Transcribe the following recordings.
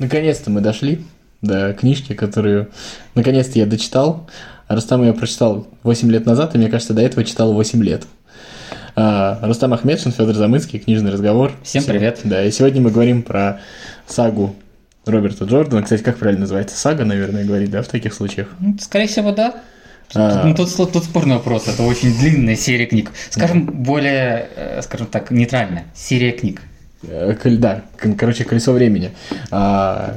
Наконец-то мы дошли до книжки, которую наконец-то я дочитал. Рустам я прочитал 8 лет назад, и мне кажется, до этого читал 8 лет. А, Рустам Ахмедшин, Федор Замыцкий, книжный разговор. Всем привет. Да, и сегодня мы говорим про сагу Роберта Джордана. Кстати, как правильно называется? Сага, наверное, говорить, да, в таких случаях? Ну, скорее всего, да. А. Ну, тут, тут, тут спорный вопрос. Это очень длинная серия книг. Скажем, более, э, скажем так, нейтральная. Серия книг. Э, Да, короче, колесо времени. А,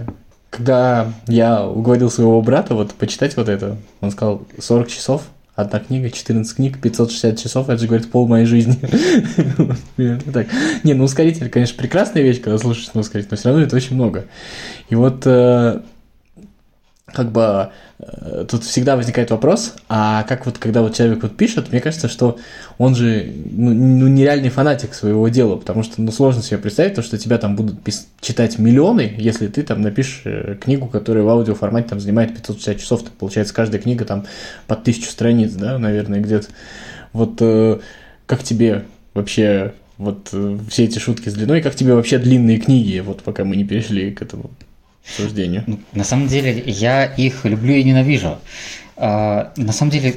Когда я уговорил своего брата вот почитать вот это, он сказал 40 часов, одна книга, 14 книг, 560 часов, это же, говорит, пол моей жизни. Так. Не, ну ускоритель, конечно, прекрасная вещь, когда слушаешь на ускоритель, но все равно это очень много. И вот э, как бы э, тут всегда возникает вопрос, а как вот когда вот человек вот пишет, мне кажется, что он же ну, ну, нереальный фанатик своего дела, потому что ну, сложно себе представить то, что тебя там будут читать миллионы, если ты там напишешь э, книгу, которая в аудиоформате там занимает 560 часов, то получается каждая книга там под тысячу страниц, да, наверное, где-то. Вот э, как тебе вообще вот э, все эти шутки с длиной, как тебе вообще длинные книги, вот пока мы не перешли к этому обсуждению? Ну, на самом деле, я их люблю и ненавижу. А, на самом деле,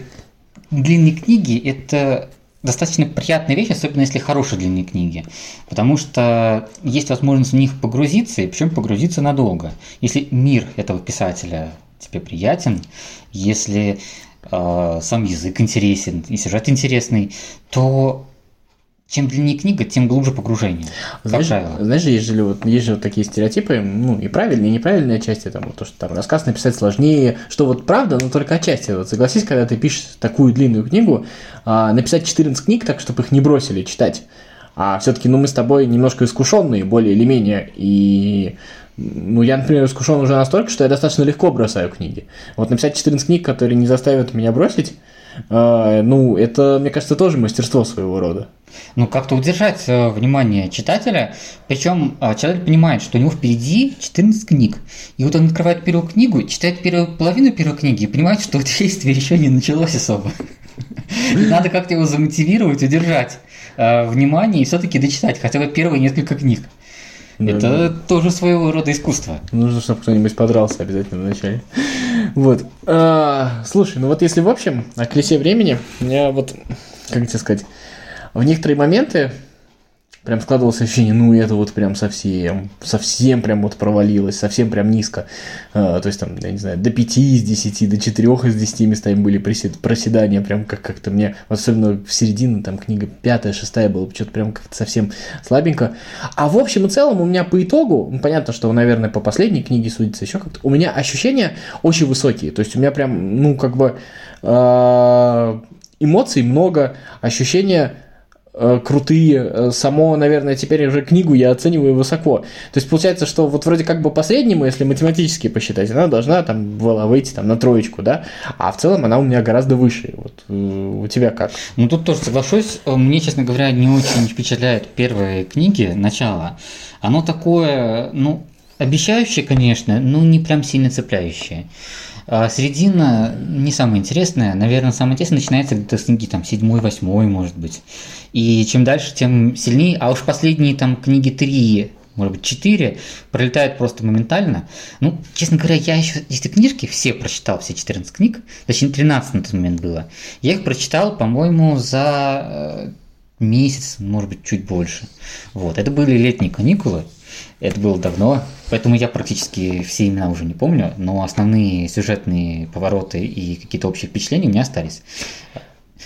длинные книги – это достаточно приятная вещь, особенно если хорошие длинные книги. Потому что есть возможность в них погрузиться, и причем погрузиться надолго. Если мир этого писателя тебе приятен, если э, сам язык интересен и сюжет интересный, то чем длиннее книга, тем глубже погружение. Знаешь, знаешь, есть же вот, есть же вот такие стереотипы, ну, и правильные, и неправильные части, там, вот то, что там рассказ написать сложнее, что вот правда, но только отчасти. Вот согласись, когда ты пишешь такую длинную книгу, а, написать 14 книг так, чтобы их не бросили читать. А все-таки, ну, мы с тобой немножко искушенные, более или менее, и ну, я, например, искушен уже настолько, что я достаточно легко бросаю книги. Вот написать 14 книг, которые не заставят меня бросить, ну, это, мне кажется, тоже мастерство своего рода. Ну, как-то удержать э, внимание читателя. Причем э, человек понимает, что у него впереди 14 книг. И вот он открывает первую книгу, читает первую половину первой книги и понимает, что действие еще не началось особо. Надо как-то его замотивировать, удержать э, внимание и все-таки дочитать хотя бы первые несколько книг. Да, Это тоже своего рода искусство. Нужно, чтобы кто-нибудь подрался обязательно вначале. Вот. А, слушай, ну вот если в общем о колесе времени, у меня вот, как тебе сказать, в некоторые моменты прям складывалось ощущение, ну это вот прям совсем, совсем прям вот провалилось, совсем прям низко. А, то есть там, я не знаю, до 5 из 10, до 4 из 10 местами были присед- проседания, прям как- как-то мне, особенно в середине, там книга пятая, шестая была, что-то прям как-то совсем слабенько. А в общем и целом у меня по итогу, ну, понятно, что, наверное, по последней книге судится еще как-то, у меня ощущения очень высокие, то есть у меня прям, ну, как бы э, эмоций много, ощущения крутые. Э, Само, наверное, теперь уже книгу я оцениваю высоко. То есть получается, что вот вроде как бы последнему, если математически посчитать, она должна там была выйти там на троечку, да, а в целом она у меня гораздо выше. Вот э, у тебя как? Ну, тут тоже соглашусь. Э, Мне, честно говоря, не очень впечатляют первые книги, начало. Оно такое, ну, обещающее, конечно, но не прям сильно цепляющее. А середина не самая интересная. Наверное, самое интересное начинается где-то с книги там седьмой, восьмой, может быть. И чем дальше, тем сильнее. А уж последние там книги три может быть, 4, пролетают просто моментально. Ну, честно говоря, я еще эти книжки все прочитал, все 14 книг, точнее 13 на тот момент было. Я их прочитал, по-моему, за э, месяц, может быть, чуть больше. Вот, это были летние каникулы, это было давно, поэтому я практически все имена уже не помню, но основные сюжетные повороты и какие-то общие впечатления у меня остались.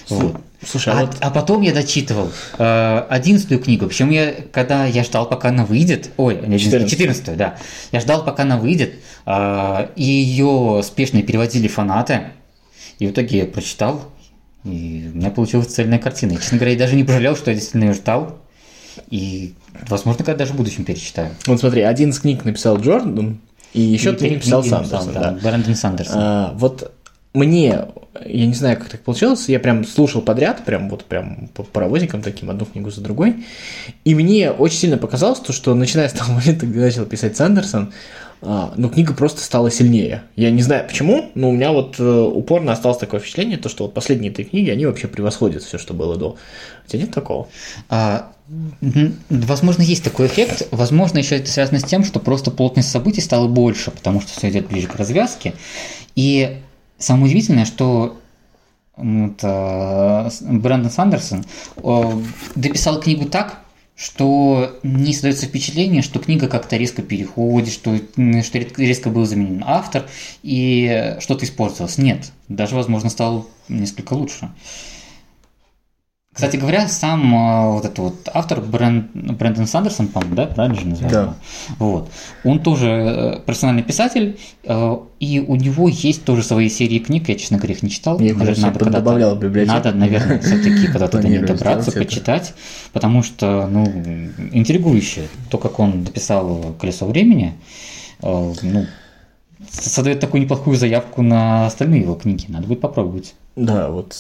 Вот. Слушай, а, А, вот а потом я дочитывал э, одиннадцатую книгу, причем я, когда я ждал, пока она выйдет, ой, не 14. четырнадцатую, да, я ждал, пока она выйдет, э, и ее спешно переводили фанаты, и в итоге я прочитал, и у меня получилась цельная картина. И, честно говоря, я даже не пожалел, что я действительно ее ждал, и, возможно, когда даже в будущем перечитаю. вот смотри, 11 книг написал Джордан, и еще три написал Сандерсон. да, да. Брэндон Сандерсон. А, вот мне, я не знаю, как так получилось, я прям слушал подряд, прям вот прям по паровозикам таким, одну книгу за другой, и мне очень сильно показалось то, что начиная с того момента, когда начал писать Сандерсон, но книга просто стала сильнее. Я не знаю почему, но у меня вот э, упорно осталось такое впечатление, то, что вот последние три книги, они вообще превосходят все, что было до. У тебя нет такого? А, возможно, есть такой эффект. Возможно, еще это связано с тем, что просто плотность событий стала больше, потому что все идет ближе к развязке. И самое удивительное, что вот, э, Брэндон Сандерсон э, дописал книгу так, что не создается впечатление, что книга как-то резко переходит, что, что резко был заменен автор и что-то испортилось. Нет, даже, возможно, стало несколько лучше. Кстати говоря, сам э, вот этот вот автор Брэнд, Брэндон Сандерсон, по-моему, да, правильно же называется? Да. Вот. Он тоже э, профессиональный писатель, э, и у него есть тоже свои серии книг, я, честно говоря, их не читал. Я уже надо добавлял в библиотеку. Надо, наверное, все-таки когда-то до них добраться, почитать, потому что, ну, интригующе. То, как он дописал «Колесо времени», ну, создает такую неплохую заявку на остальные его книги. Надо будет попробовать. Да, вот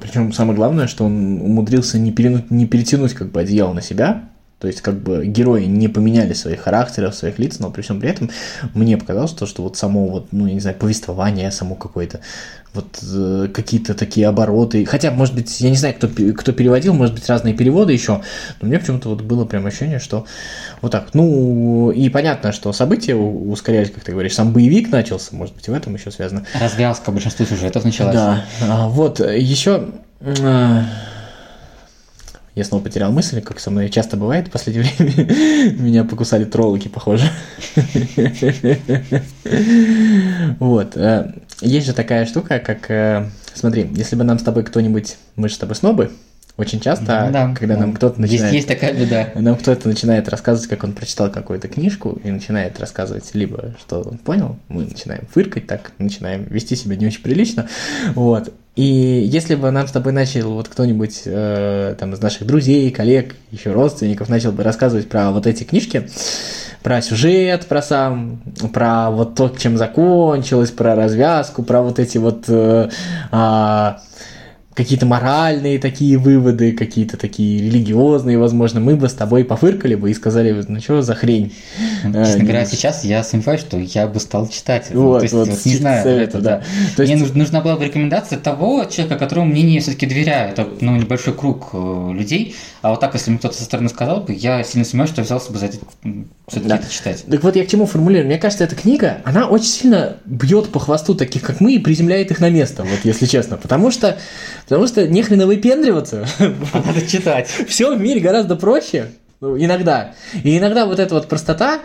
причем самое главное, что он умудрился не, перенуть, не перетянуть как бы одеяло на себя, то есть, как бы герои не поменяли своих характеров, своих лиц, но при всем при этом мне показалось то, что вот само вот, ну, я не знаю, повествование само какое-то, вот э, какие-то такие обороты. Хотя, может быть, я не знаю, кто, кто переводил, может быть, разные переводы еще, но мне почему-то вот было прям ощущение, что вот так. Ну, и понятно, что события ускорялись, как ты говоришь, сам боевик начался, может быть, в этом еще связано. Развязка большинства сюжетов началась. Да, а, вот, еще а, я снова потерял мысль, как со мной часто бывает в последнее время. Меня покусали троллоки, похоже. Вот. Э, есть же такая штука, как... Э, смотри, если бы нам с тобой кто-нибудь... Мы же с тобой снобы, очень часто, да, когда да. нам кто-то начинает... Есть, есть такая беда. Нам кто-то начинает рассказывать, как он прочитал какую-то книжку, и начинает рассказывать либо, что он понял, мы начинаем фыркать так, начинаем вести себя не очень прилично, вот. И если бы нам с тобой начал вот кто-нибудь э, там из наших друзей, коллег, еще родственников начал бы рассказывать про вот эти книжки, про сюжет, про сам, про вот то, чем закончилось, про развязку, про вот эти вот э, э, какие-то моральные такие выводы, какие-то такие религиозные, возможно, мы бы с тобой пофыркали бы и сказали, ну что за хрень. Честно э, говоря, сейчас я сомневаюсь, что я бы стал читать. Вот, ну, то есть, вот, вот, не знаю, это, да. То есть... Мне нужна была бы рекомендация того человека, которому мнение все-таки доверяю. Это ну, небольшой круг э, людей. А вот так, если мне кто-то со стороны сказал бы, я сильно сомневаюсь, что взялся бы за это, да. это читать. Так вот я к чему формулирую. Мне кажется, эта книга, она очень сильно бьет по хвосту таких, как мы, и приземляет их на место, вот если честно. Потому что Потому что нехрена выпендриваться. А надо читать. Все в мире гораздо проще. Ну, иногда. И иногда вот эта вот простота,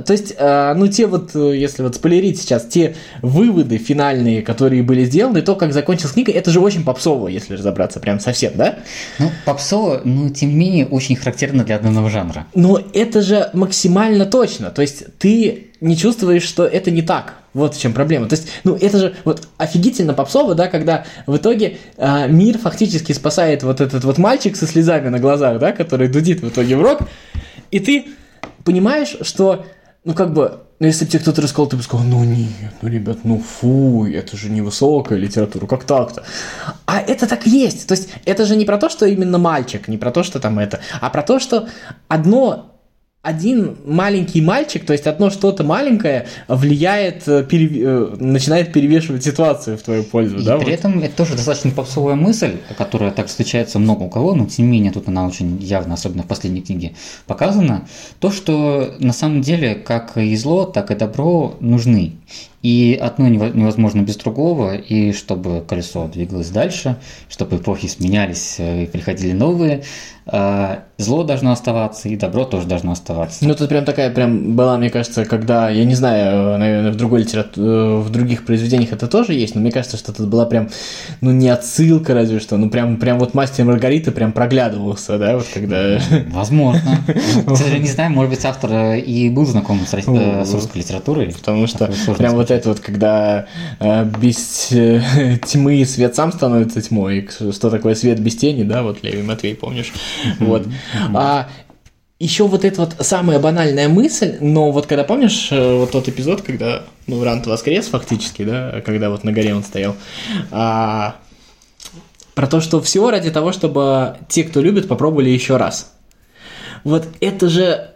то есть, э, ну, те вот, э, если вот спойлерить сейчас, те выводы финальные, которые были сделаны, то, как закончилась книга, это же очень попсово, если разобраться, прям совсем, да? Ну, попсово, ну, тем не менее, очень характерно для одного жанра. Но это же максимально точно, то есть, ты не чувствуешь, что это не так. Вот в чем проблема. То есть, ну, это же вот офигительно попсово, да, когда в итоге э, мир фактически спасает вот этот вот мальчик со слезами на глазах, да, который дудит в итоге в рок, и ты понимаешь, что, ну, как бы, ну, если бы тебе кто-то рассказал, ты бы сказал, ну, нет, ну, ребят, ну, фу, это же невысокая литература, как так-то? А это так есть. То есть, это же не про то, что именно мальчик, не про то, что там это, а про то, что одно один маленький мальчик, то есть одно что-то маленькое влияет, э, пере, э, начинает перевешивать ситуацию в твою пользу. И да, при вот? этом это тоже достаточно попсовая мысль, которая так встречается много у кого, но тем не менее тут она очень явно, особенно в последней книге, показана. То, что на самом деле как и зло, так и добро нужны. И одно невозможно без другого, и чтобы колесо двигалось дальше, чтобы эпохи сменялись э, и приходили новые, а, зло должно оставаться, и добро тоже должно оставаться. Ну, тут прям такая прям была, мне кажется, когда, я не знаю, наверное, в другой литературе, э, в других произведениях это тоже есть, но мне кажется, что тут была прям, ну, не отсылка разве что, ну, прям, прям вот мастер Маргарита прям проглядывался, да, вот когда... Возможно. К сожалению, не знаю, может быть, автор э, и был знаком э, с русской литературой. Потому что прям вот это вот, когда без тьмы свет сам становится тьмой, что такое свет без тени, да, вот Леви Матвей, помнишь? Вот. А еще вот эта вот самая банальная мысль, но вот когда помнишь э, вот тот эпизод, когда ну, Рант воскрес фактически, да, когда вот на горе он стоял, а, про то, что все ради того, чтобы те, кто любит, попробовали еще раз. Вот это же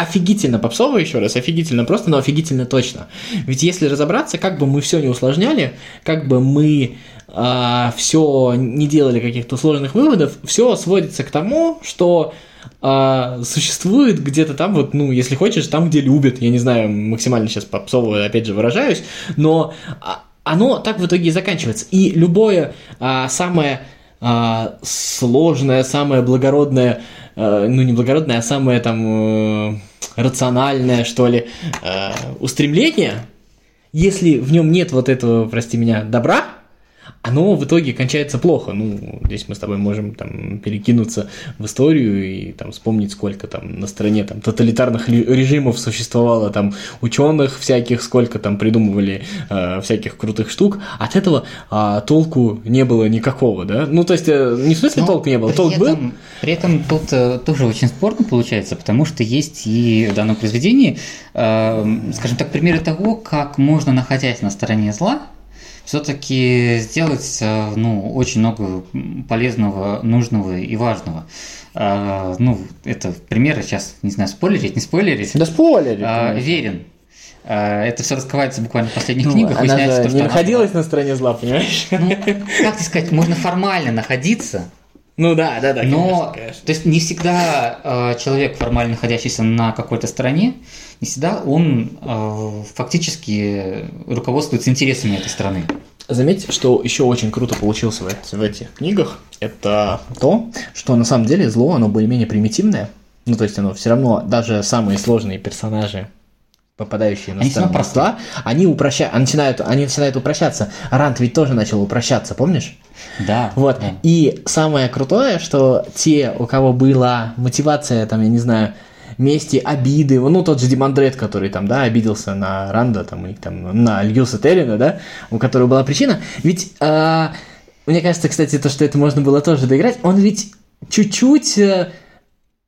офигительно попсово еще раз, офигительно просто, но офигительно точно. Ведь если разобраться, как бы мы все не усложняли, как бы мы а, все не делали каких-то сложных выводов, все сводится к тому, что а, существует где-то там, вот, ну, если хочешь, там, где любят, я не знаю, максимально сейчас попсово, опять же, выражаюсь, но а, оно так в итоге и заканчивается. И любое а, самое а, сложное, самое благородное, а, ну, не благородное, а самое там а, рациональное, что ли, а, устремление, если в нем нет вот этого, прости меня, добра, оно в итоге кончается плохо. Ну, здесь мы с тобой можем там перекинуться в историю и там вспомнить, сколько там на стороне там тоталитарных режимов существовало там ученых всяких, сколько там придумывали э, всяких крутых штук. От этого э, толку не было никакого, да? Ну, то есть, э, не в смысле Но толку не было, толк этом, был. При этом тут э, тоже очень спорно получается, потому что есть и в данном произведении, э, скажем так, примеры того, как можно, находясь на стороне зла, все-таки сделать э, ну, очень много полезного, нужного и важного. А, ну, это примеры сейчас, не знаю, спойлерить, не спойлерить. Да спойлерить. А, верен. А, это все раскрывается буквально в последних ну, книгах. Она же то, не находилась была... на стороне зла, понимаешь? Ну, как сказать, можно формально находиться, ну да, да, да. Но, конечно, конечно. то есть не всегда э, человек, формально находящийся на какой-то стороне, не всегда он э, фактически руководствуется интересами этой страны. Заметьте, что еще очень круто получилось в, в этих книгах, это то, что на самом деле зло, оно более-менее примитивное. Ну, то есть оно все равно, даже самые сложные персонажи, попадающие на сторону зла, они, упроща... начинают, они начинают упрощаться. Рант ведь тоже начал упрощаться, помнишь? Да. Вот. Да. И самое крутое, что те, у кого была мотивация, там, я не знаю, мести, обиды, ну, тот же Димандрет, который там, да, обиделся на Ранда, там, и там, на Льюса Террина, да, у которого была причина, ведь, э, мне кажется, кстати, то, что это можно было тоже доиграть, он ведь чуть-чуть, э,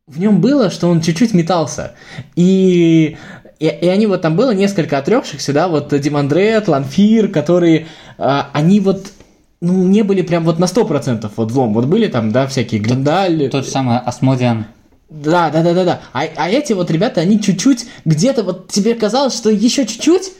в нем было, что он чуть-чуть метался, и и, и они вот там было несколько отрекшихся, да, вот Димандрет, Ланфир, которые, э, они вот ну, не были прям вот на 100% вот злом. Вот были там, да, всякие Глиндаль. Тот, тот же самый Асмодиан. Да, да, да, да, да. А, а эти вот ребята, они чуть-чуть где-то вот тебе казалось, что еще чуть-чуть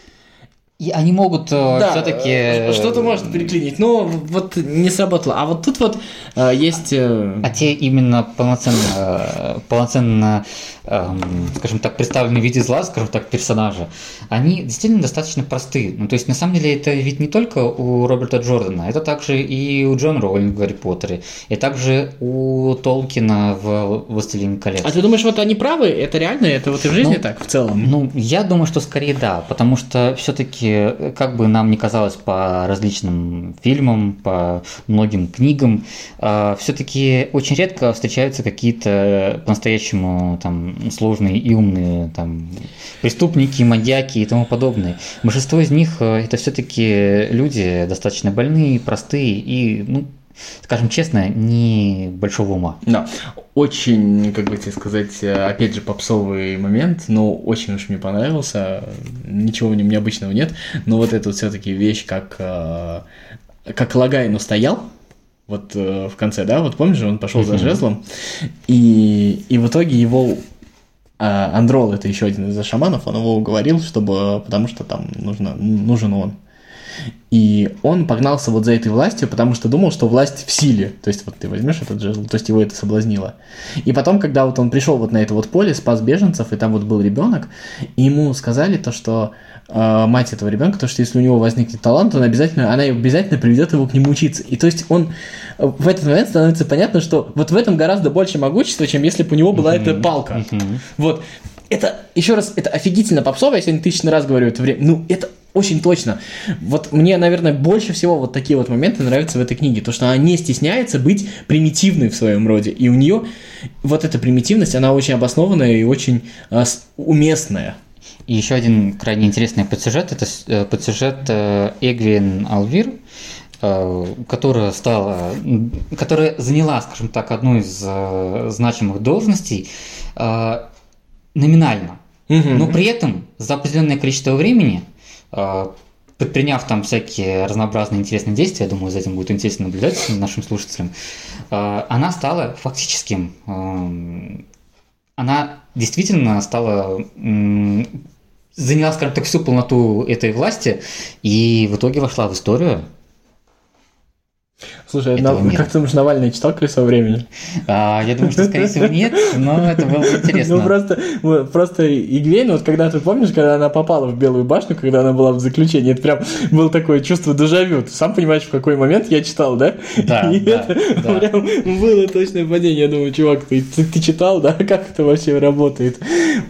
и они могут э, да, все-таки... Э, что-то может переклинить, но вот не сработало. А вот тут вот э, есть... Э... А те именно полноценно, полноценно эм, скажем так, представлены в виде зла, скажем так, персонажа, они действительно достаточно просты. Ну, то есть, на самом деле, это ведь не только у Роберта Джордана, это также и у Джона Роулинга в Гарри Поттере, и также у Толкина в «Властелине колец». А ты думаешь, вот они правы? Это реально? Это вот и в жизни ну, так, в целом? Ну, я думаю, что скорее да, потому что все-таки как бы нам не казалось по различным фильмам, по многим книгам, а, все-таки очень редко встречаются какие-то по-настоящему там сложные и умные там преступники, маньяки и тому подобное. Большинство из них э, это все-таки люди достаточно больные, простые и, ну, скажем честно, не большого ума. Да, очень, как бы тебе сказать, опять же, попсовый момент, но очень уж мне понравился. Ничего в нем необычного нет, но вот эта вот все-таки вещь, как, э, как Логайн устоял, вот э, в конце, да, вот помнишь, он пошел за жезлом, и, и в итоге его а Андрол это еще один из Аша'манов, он его уговорил, чтобы, потому что там нужно, нужен он. И он погнался вот за этой властью, потому что думал, что власть в силе. То есть вот ты возьмешь этот жезл, то есть его это соблазнило. И потом, когда вот он пришел вот на это вот поле, спас беженцев, и там вот был ребенок, и ему сказали то, что э, мать этого ребенка, то, что если у него возникнет талант, он обязательно, она обязательно приведет его к нему учиться. И то есть он в этот момент становится понятно, что вот в этом гораздо больше могущества, чем если бы у него была эта палка. Вот. Это, еще раз, это офигительно попсово, я сегодня тысячный раз говорю это время. Ну, это очень точно. Вот мне, наверное, больше всего вот такие вот моменты нравятся в этой книге. То, что она не стесняется быть примитивной в своем роде. И у нее вот эта примитивность, она очень обоснованная и очень а, уместная. И еще один крайне интересный подсюжет, это э, подсюжет э, Эгвин Алвир, э, которая стала, которая заняла, скажем так, одну из значимых должностей номинально, угу. но при этом за определенное количество времени предприняв там всякие разнообразные интересные действия, я думаю, за этим будет интересно наблюдать нашим слушателям, а, она стала фактическим она действительно стала заняла, скажем так, всю полноту этой власти и в итоге вошла в историю. Слушай, на- как ты думаешь, Навальный читал «Колесо времени»? А, я думаю, что, скорее всего, нет, но это было бы интересно. Ну, просто, просто Игвейн, вот когда ты помнишь, когда она попала в Белую башню, когда она была в заключении, это прям было такое чувство дежавю. Ты сам понимаешь, в какой момент я читал, да? Да, И да, это да. прям было точное падение. Я думаю, чувак, ты, ты, ты читал, да? Как это вообще работает?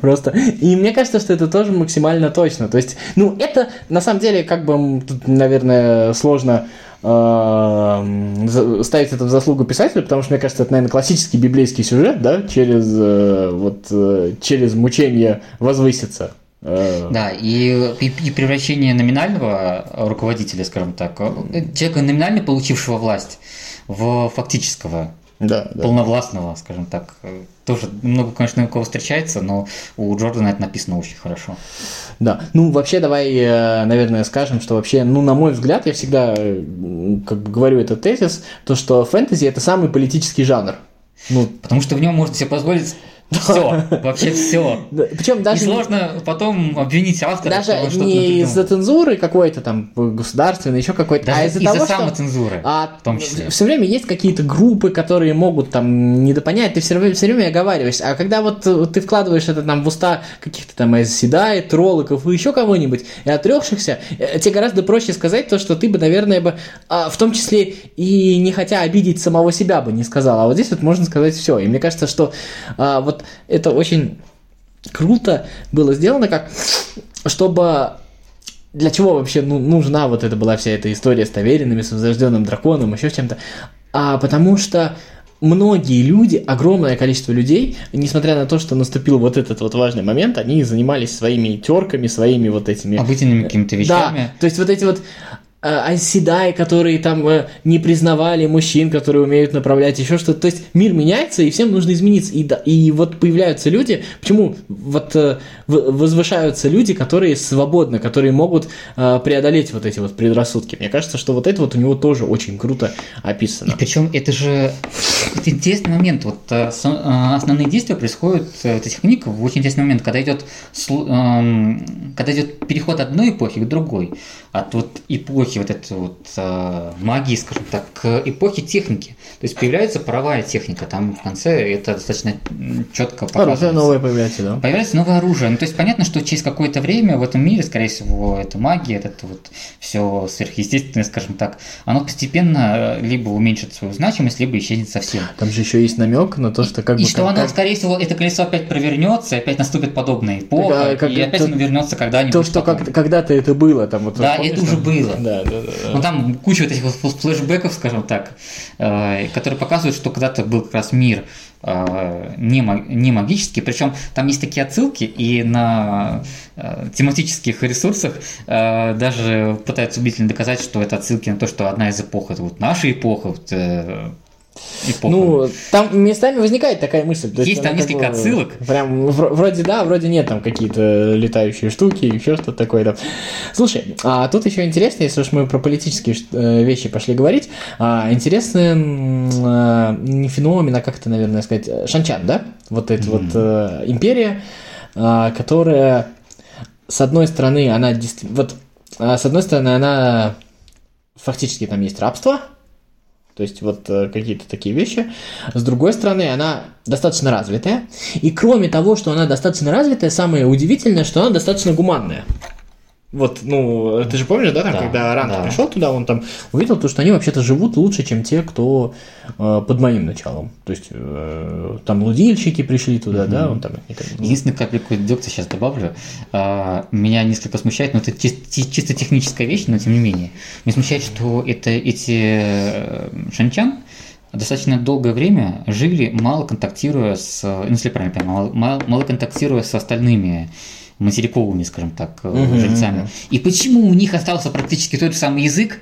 Просто. И мне кажется, что это тоже максимально точно. То есть, ну, это на самом деле, как бы, тут, наверное, сложно эм, ставить это в заслугу писателя, потому что, мне кажется, это, наверное, классический библейский сюжет, да, через, э, вот, э, через мучение возвыситься. Э, Да, и, и, и превращение номинального руководителя, скажем так, человека номинально получившего власть в фактического, да, да. полновластного, скажем так, тоже много, конечно, у кого встречается, но у Джордана это написано очень хорошо. Да, ну вообще давай, э, наверное, скажем, что вообще, ну на мой взгляд, я всегда э, как бы говорю этот тезис, то что фэнтези это самый политический жанр. Ну, Потому что в нем можно себе позволить все, вообще все. причем И даже не- сложно потом обвинить автора, что даже он что-то не из-за цензуры какой-то там государственной, еще какой-то, а Даже из-за из-за того, что самоцензуры. а, в том числе. Все время есть какие-то группы, которые могут там недопонять, ты все время, все время оговариваешься. А когда вот ты вкладываешь это там в уста каких-то там седай, троллоков и еще кого-нибудь, и отрекшихся, э, тебе гораздо проще сказать то, что ты бы, наверное, бы, а, в том числе и не хотя обидеть самого себя бы не сказал. А вот здесь вот можно сказать все. И мне кажется, что а, вот это очень круто было сделано, как чтобы для чего вообще ну, нужна вот эта была вся эта история с Таверинами, с возрожденным драконом, еще чем-то? А потому что многие люди, огромное количество людей, несмотря на то, что наступил вот этот вот важный момент, они занимались своими терками, своими вот этими... Обыденными какими-то вещами. Да, то есть вот эти вот э, оседаи, которые там э, не признавали мужчин, которые умеют направлять еще что-то. То есть мир меняется, и всем нужно измениться. И, да, и вот появляются люди, почему вот э, в- возвышаются люди, которые свободны, которые могут э, преодолеть вот эти вот предрассудки. Мне кажется, что вот это вот у него тоже очень круто описано. И причем это же это интересный момент. Вот э, э, основные действия происходят э, вот этих книг в очень интересный момент, когда идет эм, когда идет переход одной эпохи к другой, от вот эпохи вот этой вот э, магии, скажем так, к эпохе техники. То есть появляется паровая техника, там в конце это достаточно четко Оружие показывается. новое появляется, да? Появляется новое оружие. Ну, то есть понятно, что через какое-то время в этом мире, скорее всего, это магия, это вот все сверхъестественное, скажем так, оно постепенно э, либо уменьшит свою значимость, либо исчезнет совсем. Там же еще есть намек на то, что как И бы... что как- оно, скорее всего, это колесо опять провернется, и опять наступит подобная эпоха, Так, а как и опять оно вернется когда-нибудь. То, что потом. как- когда-то это было, там вот... Да, это уже там? было. Да, да, да. да. Ну там куча вот этих вот флешбеков, скажем так, э, которые показывают, что когда-то был как раз мир э, не, не магический, причем там есть такие отсылки, и на э, тематических ресурсах даже пытаются убедительно доказать, что это отсылки на то, что одна из эпох это вот наша эпоха, вот, эпоха. Ну, там местами возникает такая мысль. Есть она там как несколько бы отсылок. Прям вр- вроде да, вроде нет, там какие-то летающие штуки, еще что-то такое. Да. Слушай, а тут еще интересно, если уж мы про политические э, вещи пошли говорить, а, интересный а, не феномен, а как это, наверное, сказать, э, Шанчан, да? Вот эта вот э, империя, а, которая, с одной стороны, она действительно... Вот, а, с одной стороны, она... Фактически там есть рабство, то есть вот э, какие-то такие вещи. С другой стороны, она достаточно развитая. И кроме того, что она достаточно развитая, самое удивительное, что она достаточно гуманная. Вот, ну, ты же помнишь, да, там, Да, когда Рант да. пришел туда, он там увидел то, что они вообще-то живут лучше, чем те, кто э, под моим началом. То есть э, там лудильщики пришли туда, да, он там никак не- Единственное, капельку дегтя сейчас добавлю. А, Меня несколько смущает, но это чис- чи- чисто техническая вещь, но тем не менее. Меня смущает, что это эти э, шанчан достаточно долгое время жили, мало контактируя с, ну, если правильно понимаю, мало- мало контактируя с остальными материковыми, скажем так, Мгм, жильцами. мгм. И почему у них остался практически тот же самый язык,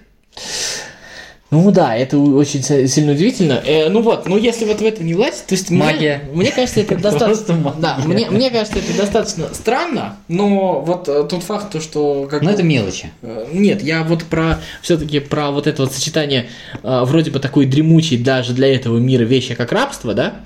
Ну да, это очень си- сильно удивительно. Э, ну вот, ну если вот в это не влазить, то есть мне- Магия. Мне, кажется, это достаточно. Да, мне, мне кажется, это достаточно странно, но вот э, тот факт, то, что как ну это мелочи. Э, Нет, я вот про все-таки про вот это вот сочетание э, вроде бы такой дремучей даже для этого мира вещи, как рабство, да?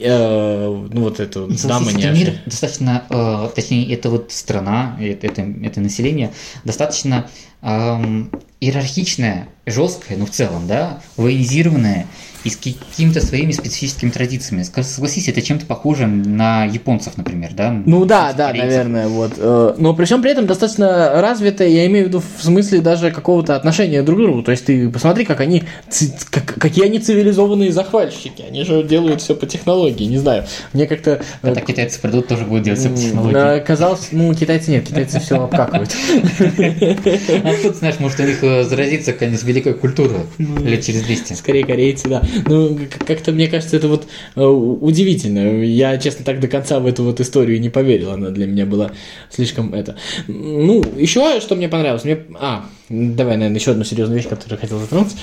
Э, ну вот Ну, дама не это мир достаточно, э, точнее, это вот страна, это, это, это население достаточно эм, иерархичное, жесткое, ну в целом, да, военизированное и с какими-то своими специфическими традициями. Согласись, это чем-то похоже на японцев, например, да? Ну да, да, Корейцев. наверное, вот. э, Но при всем при этом достаточно развито, я имею в виду в смысле даже какого-то отношения друг к другу. То есть ты посмотри, как они, как- какие они цивилизованные захватчики. Они же делают все по технологии, не знаю. Мне как-то... э, Когда китайцы придут, тоже будут делать все по технологии. э, Казалось, ну, китайцы нет, китайцы все обкакивают. А тут, знаешь, может у них э, заразится какая-нибудь великая культура лет через 200. Скорее корейцы, да. Ну, как-то мне кажется, это вот э, удивительно. Я, честно, так до конца в эту вот историю не поверил. Она для меня была слишком это. Ну, еще что мне понравилось. Мне... А, давай, наверное, еще одну серьезную вещь, которую я хотел затронуть.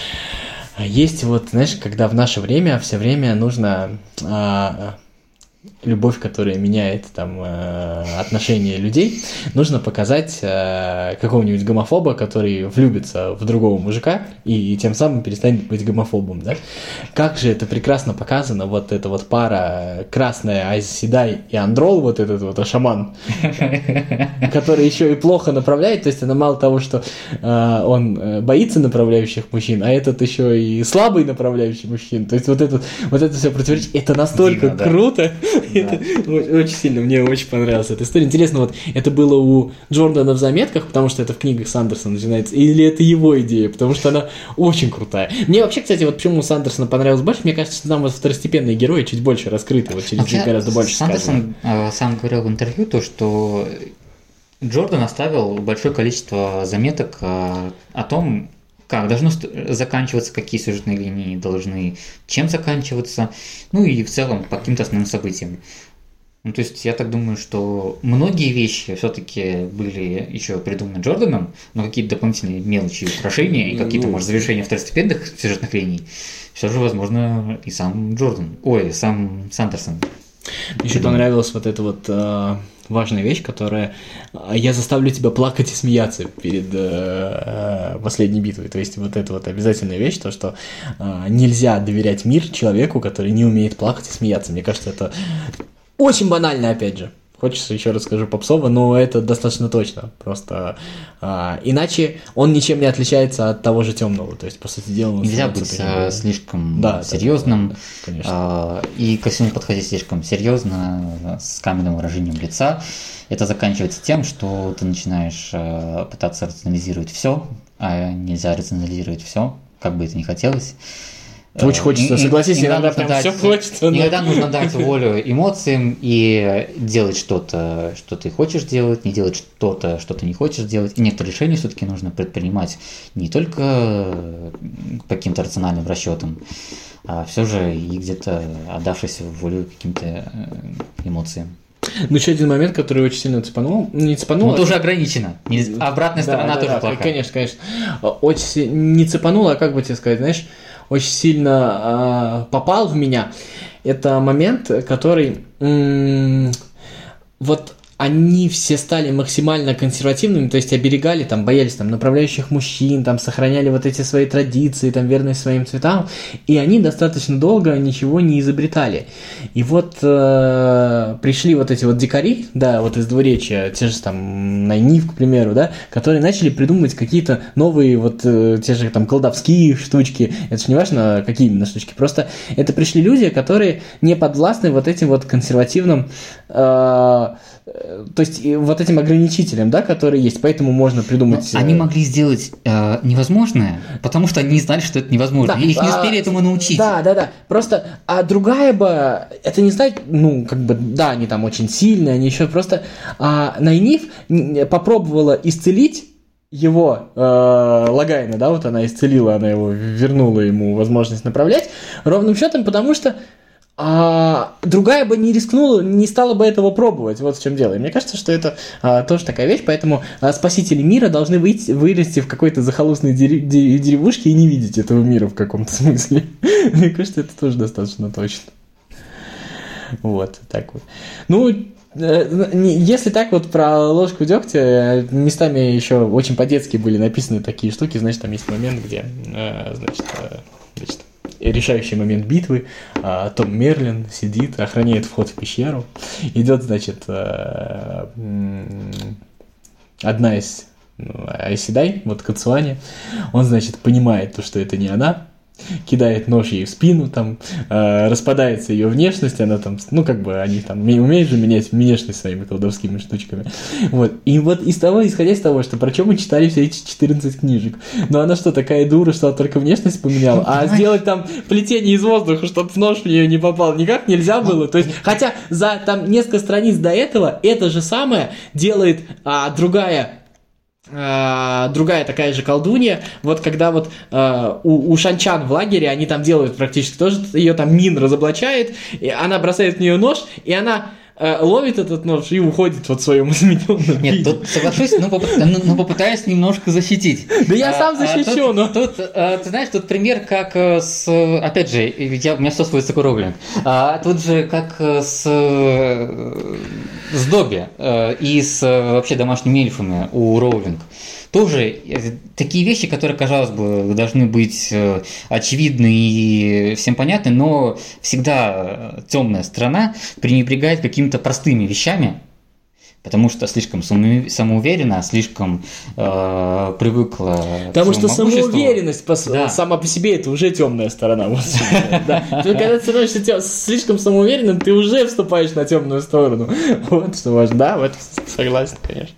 Есть вот, знаешь, когда в наше время все время нужно а, любовь, которая меняет там э, отношения людей, нужно показать э, какого-нибудь гомофоба, который влюбится в другого мужика и, тем самым перестанет быть гомофобом, да? Как же это прекрасно показано, вот эта вот пара красная Айз Седай и Андрол, вот этот вот а, шаман, который еще и плохо направляет, то есть она мало того, что э, он э, боится направляющих мужчин, а этот еще и слабый направляющий мужчин, то есть вот это, вот это все противоречие, это настолько да. круто, это очень сильно, мне очень понравилась эта история. Интересно, вот это было у Джордана в заметках, потому что это в книгах Сандерсона начинается, или это его идея, потому что она очень крутая. Мне вообще, кстати, вот почему Сандерсона понравилось больше, мне кажется, что там вот второстепенные герои чуть больше раскрыты, вот через них гораздо больше. Сандерсон э, сам говорил в интервью то, что Джордан оставил большое количество заметок э, о том, как должно ст- заканчиваться, какие сюжетные линии должны чем заканчиваться, ну и в целом по каким-то основным событиям. Ну, то есть я так думаю, что многие вещи все-таки были еще придуманы Джорданом, но какие-то дополнительные мелочи, украшения и какие-то, Ну, может, завершения второстепенных сюжетных линий, все же, возможно, и сам Джордан, ой, сам Сандерсон. Еще понравилась вот эта вот э, важная вещь, которая э, я заставлю тебя плакать и смеяться перед э, э, последней битвой. То есть вот это вот обязательная вещь, то что э, нельзя доверять мир человеку, который не умеет плакать и смеяться. Мне кажется, это очень банально, опять же. Хочется еще раз скажу попсово, но это достаточно точно. Просто а, иначе он ничем не отличается от того же темного. То есть, по сути дела, он Нельзя быть таким- слишком Да, серьезным да, да, конечно. а, и ко всему подходить слишком серьезно, с каменным выражением лица. Это заканчивается тем, что ты начинаешь э, пытаться рационализировать все, а нельзя рационализировать все, как бы это ни хотелось. Очень Э, хочется, и- и- согласись, иногда нужно прям всё хочется, но- Иногда нужно дать волю эмоциям и делать что-то, что ты хочешь делать, не делать что-то, что ты не хочешь делать. И некоторые решения все-таки нужно предпринимать не только по каким-то рациональным расчетам, а все же и где-то отдавшись в волю каким-то э, эмоциям. Ну, еще один момент, который очень сильно цепанул. Не цепанул, Ну, а это уже ограничено. Не- Обратная Да, сторона да, тоже да, плохая. Конечно, конечно. Очень не цепанул, а как бы тебе сказать, знаешь, очень сильно а, попал в меня. Это момент, который м, вот они все стали максимально консервативными, то есть оберегали, там, боялись там направляющих мужчин, там, сохраняли вот эти свои традиции, там, верность своим цветам, и они достаточно долго ничего не изобретали. И вот э, пришли вот эти вот дикари, да, вот из двуречья, те же там Найниф, к примеру, да, которые начали придумывать какие-то новые вот э, те же там колдовские штучки, это же не важно, какие именно штучки, просто это пришли люди, которые не подвластны вот этим вот консервативным э, то есть вот этим ограничителям, да, которые есть, поэтому можно придумать... Ну, Они э, могли сделать э, невозможное, потому что они не знали, что это невозможно. Да, и их не а, успели этому научить. Да, да, да. Просто, а другая бы, это не знать, ну, как бы, да, они там очень сильные, они еще просто, а Найнив попробовала исцелить его э, Логайна, да, вот она исцелила, она его вернула ему возможность направлять, ровным счетом, потому что а, другая бы не рискнула, не стала бы этого пробовать. Вот в чем дело. И мне кажется, что это а, тоже такая вещь, поэтому а, спасители мира должны выйти, вырасти в какой-то захолустной дери- де- деревушке и не видеть этого мира в каком-то смысле. Мне кажется, это тоже достаточно точно. Вот, так вот. Ну, э, если так вот про ложку дегтя, э, местами еще очень по-детски были написаны такие штуки, значит, там есть момент, где, э, значит, значит, решающий момент битвы. А, Том Мерлин сидит, охраняет вход в пещеру. Идет, значит, а, одна из ну, Айседай, вот Кацуани, он, значит, понимает то, что это не она, кидает нож ей в спину, там э, распадается ее внешность, она там, ну как бы они там умеют же менять внешность своими колдовскими штучками. Вот. И вот из того, исходя из того, что про чем мы читали все эти 14 книжек, но она что, такая дура, что она только внешность поменяла, а сделать там плетение из воздуха, чтобы в нож в нее не попал, никак нельзя было. То есть, хотя за там несколько страниц до этого это же самое делает а, другая другая такая же колдунья, вот когда вот uh, у, у Шанчан в лагере они там делают практически тоже, ее там Мин разоблачает, и она бросает в нее нож, и она uh, ловит этот нож и уходит вот в своем измененном Нет, виде. тут соглашусь, но, попыт... ну, но попытаюсь немножко защитить. Да я сам защищу, но... Тут, ты знаешь, тут пример как с... Опять же, я, у меня все сводится к Роулинг. А, тут же как с с Добби э, и с э, вообще домашними эльфами у Роулинг. Тоже э, такие вещи, которые, казалось бы, должны быть очевидны и всем понятны, но всегда темная сторона пренебрегает какими-то простыми вещами, потому что слишком самоуверенно, слишком э, привыкла. Потому что самоуверенность по, да. сама по себе это уже темная сторона. Вот, да. Когда ты становишься слишком самоуверенным, ты уже вступаешь на темную сторону. Вот что важно. Да, в этом согласен, конечно.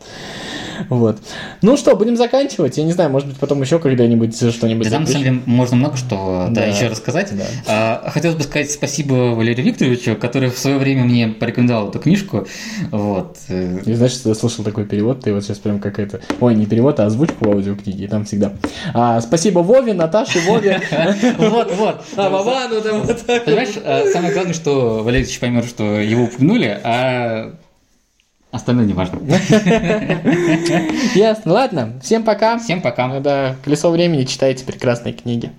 Вот. Ну что, будем заканчивать. Я не знаю, может быть, потом еще когда-нибудь что-нибудь. Да, там, на самом деле, можно много что да, да, еще рассказать. Да. А, хотелось бы сказать спасибо Валерию Викторовичу, который в свое время мне порекомендовал эту книжку. Вот. И знаешь, что я слышал такой перевод, ты вот сейчас прям какая-то... Ой, не перевод, а озвучку в аудиокниге, и там всегда. А, спасибо Вове, Наташе, Вове. Вот, вот. А, Вовану там вот Понимаешь, а, самое главное, что Валерий поймет, что его упомянули, а Остальное не важно. Ясно. Ладно. Всем пока. Всем пока. Да, колесо времени читайте прекрасные книги.